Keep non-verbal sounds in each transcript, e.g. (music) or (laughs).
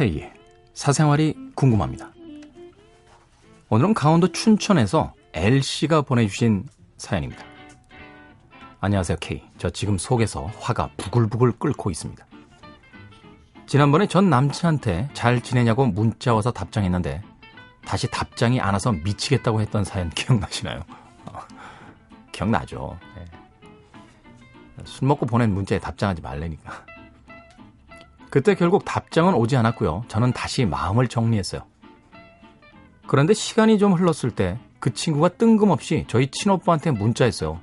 K의 사생활이 궁금합니다. 오늘은 강원도 춘천에서 L씨가 보내주신 사연입니다. 안녕하세요, K. 저 지금 속에서 화가 부글부글 끓고 있습니다. 지난번에 전 남친한테 잘 지내냐고 문자 와서 답장했는데 다시 답장이 안 와서 미치겠다고 했던 사연 (laughs) 기억나시나요? 어, (laughs) 기억나죠. 네. 술 먹고 보낸 문자에 답장하지 말래니까. 그때 결국 답장은 오지 않았고요. 저는 다시 마음을 정리했어요. 그런데 시간이 좀 흘렀을 때 그 친구가 뜬금없이 저희 친오빠한테 문자했어요.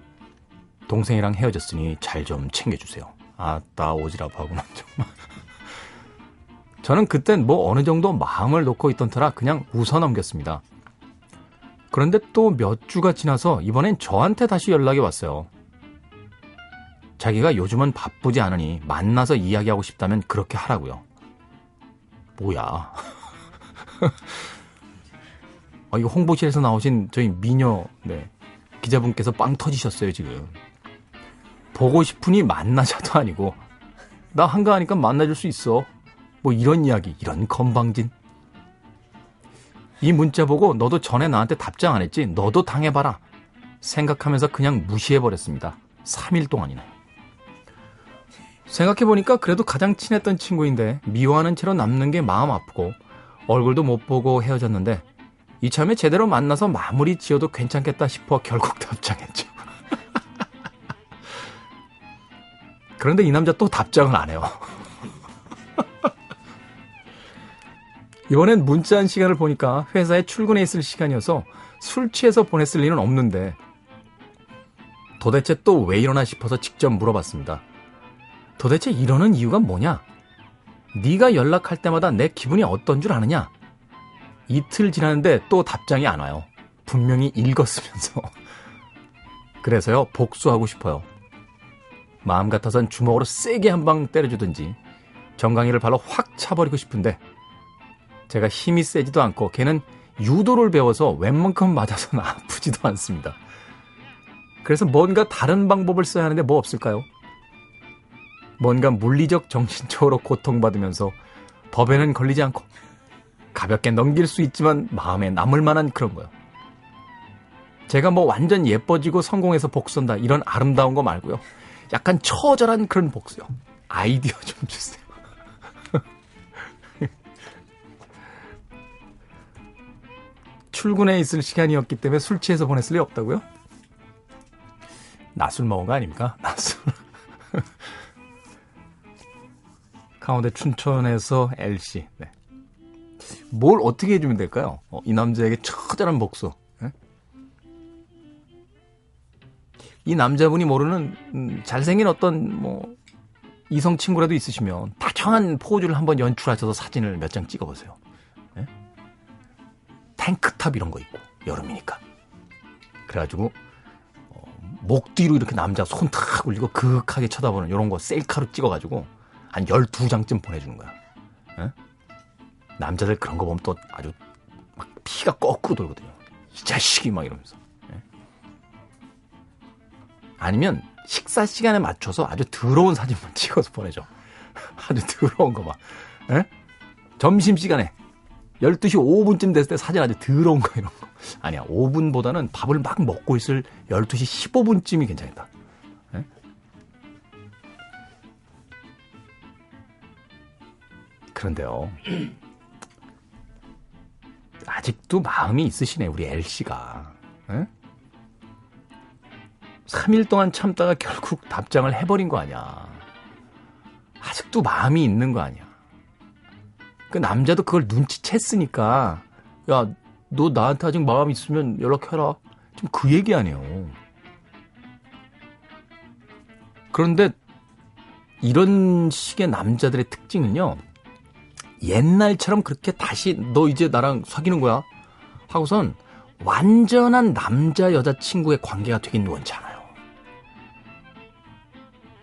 동생이랑 헤어졌으니 잘 좀 챙겨주세요. 아따 오지랖 하구나 정말. (laughs) 저는 그땐 뭐 어느 정도 마음을 놓고 있던 터라 그냥 웃어 넘겼습니다. 그런데 또 몇 주가 지나서 이번엔 저한테 다시 연락이 왔어요. 자기가 요즘은 바쁘지 않으니 만나서 이야기하고 싶다면 그렇게 하라고요. 뭐야. 아, (laughs) 이거 홍보실에서 나오신 저희 미녀, 네. 기자분께서 빵 터지셨어요, 지금. 보고 싶으니 만나자도 아니고, 나 한가하니까 만나줄 수 있어. 뭐 이런 이야기, 이런 건방진. 이 문자 보고 너도 전에 나한테 답장 안 했지? 너도 당해봐라. 생각하면서 그냥 무시해버렸습니다. 3일 동안이나. 생각해보니까 그래도 가장 친했던 친구인데 미워하는 채로 남는 게 마음 아프고 얼굴도 못 보고 헤어졌는데 이참에 제대로 만나서 마무리 지어도 괜찮겠다 싶어 결국 (laughs) 답장했죠. (laughs) 그런데 이 남자 또 답장을 안 해요. (laughs) 이번엔 문자한 시간을 보니까 회사에 출근해 있을 시간이어서 술 취해서 보냈을 리는 없는데 도대체 또 왜 이러나 싶어서 직접 물어봤습니다. 도대체 이러는 이유가 뭐냐? 네가 연락할 때마다 내 기분이 어떤 줄 아느냐? 이틀 지났는데 또 답장이 안 와요. 분명히 읽었으면서. (laughs) 그래서요, 복수하고 싶어요. 마음 같아선 주먹으로 세게 한 방 때려주든지 정강이를 발로 확 차버리고 싶은데 제가 힘이 세지도 않고 걔는 유도를 배워서 웬만큼 맞아서는 (laughs) 아프지도 않습니다. 그래서 뭔가 다른 방법을 써야 하는데 뭐 없을까요? 뭔가 물리적 정신적으로 고통받으면서 법에는 걸리지 않고 가볍게 넘길 수 있지만 마음에 남을 만한 그런 거요. 제가 뭐 완전 예뻐지고 성공해서 복수한다 이런 아름다운 거 말고요. 약간 처절한 그런 복수요. 아이디어 좀 주세요. (laughs) 출근해 있을 시간이었기 때문에 술 취해서 보냈을 리 없다고요? 낮술 먹은 거 아닙니까? 낮술. 강원도 춘천에서 LC. 네. 뭘 어떻게 해주면 될까요? 어, 이 남자에게 처절한 복수. 네? 이 남자분이 모르는 음, 잘생긴 어떤 뭐 이성 친구라도 있으시면 다정한 포즈를 한번 연출하셔서 사진을 몇 장 찍어보세요. 네? 탱크탑 이런 거 있고 여름이니까. 그래가지고 어, 목 뒤로 이렇게 남자 손 탁 올리고 그윽하게 쳐다보는 이런 거 셀카로 찍어가지고 한 12장쯤 보내주는 거야. 에? 남자들 그런 거 보면 또 아주 막 피가 거꾸로 돌거든요. 이 자식이 막 이러면서. 에? 아니면 식사 시간에 맞춰서 아주 더러운 사진만 (laughs) 찍어서 보내줘. 아주 더러운 거 막. 에? 점심시간에 12시 5분쯤 됐을 때 사진 아주 더러운 거 이런 거. 아니야. 5분보다는 밥을 막 먹고 있을 12시 15분쯤이 괜찮다. 그런데요. 아직도 마음이 있으시네, 우리 L씨가. 에? 3일 동안 참다가 결국 답장을 해버린 거 아니야. 아직도 마음이 있는 거 아니야. 그 남자도 그걸 눈치챘으니까, 야, 너 나한테 아직 마음 있으면 연락해라. 지금 그 얘기 아니에요. 그런데 이런 식의 남자들의 특징은요, 옛날처럼 그렇게 다시 너 이제 나랑 사귀는 거야 하고선 완전한 남자 여자 친구의 관계가 되긴 원치 않아요.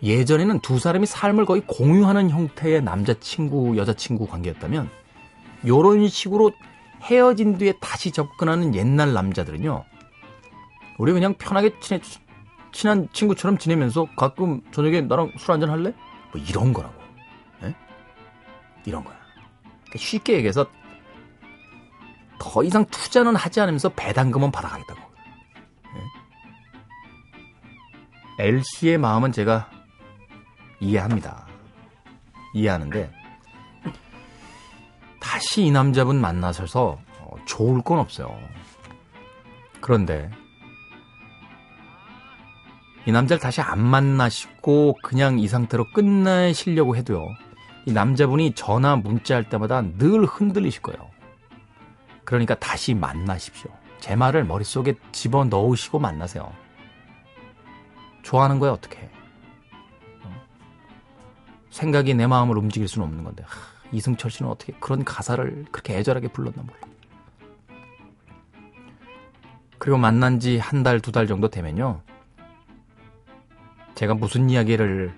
예전에는 두 사람이 삶을 거의 공유하는 형태의 남자 친구 여자 친구 관계였다면 요런 식으로 헤어진 뒤에 다시 접근하는 옛날 남자들은요. 우리 그냥 편하게 친해, 친한 친구처럼 지내면서 가끔 저녁에 나랑 술 한잔 할래? 뭐 이런 거라고. 에? 이런 거야. 쉽게 얘기해서 더 이상 투자는 하지 않으면서 배당금은 받아가겠다고. 네. L씨의 마음은 제가 이해합니다. 이해하는데 다시 이 남자분 만나셔서 어, 좋을 건 없어요. 그런데 이 남자를 다시 안 만나시고 그냥 이 상태로 끝내시려고 해도요. 이 남자분이 전화 문자할 때마다 늘 흔들리실 거예요. 그러니까 다시 만나십시오. 제 말을 머릿속에 집어 넣으시고 만나세요. 좋아하는 거야 어떻게? 어? 생각이 내 마음을 움직일 수는 없는 건데 하, 이승철 씨는 어떻게 그런 가사를 그렇게 애절하게 불렀나 몰라. 그리고 만난 지 한 달, 두 달 정도 되면요. 제가 무슨 이야기를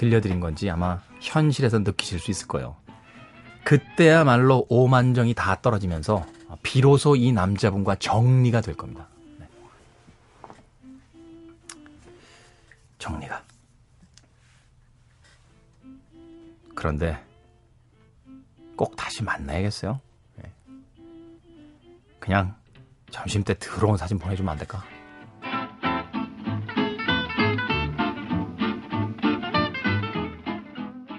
들려드린 건지 아마 현실에서 느끼실 수 있을 거예요. 그때야말로 오만정이 다 떨어지면서 비로소 이 남자분과 정리가 될 겁니다. 네. 정리가. 그런데 꼭 다시 만나야겠어요. 네. 그냥 점심 때 들어온 사진 보내주면 안 될까?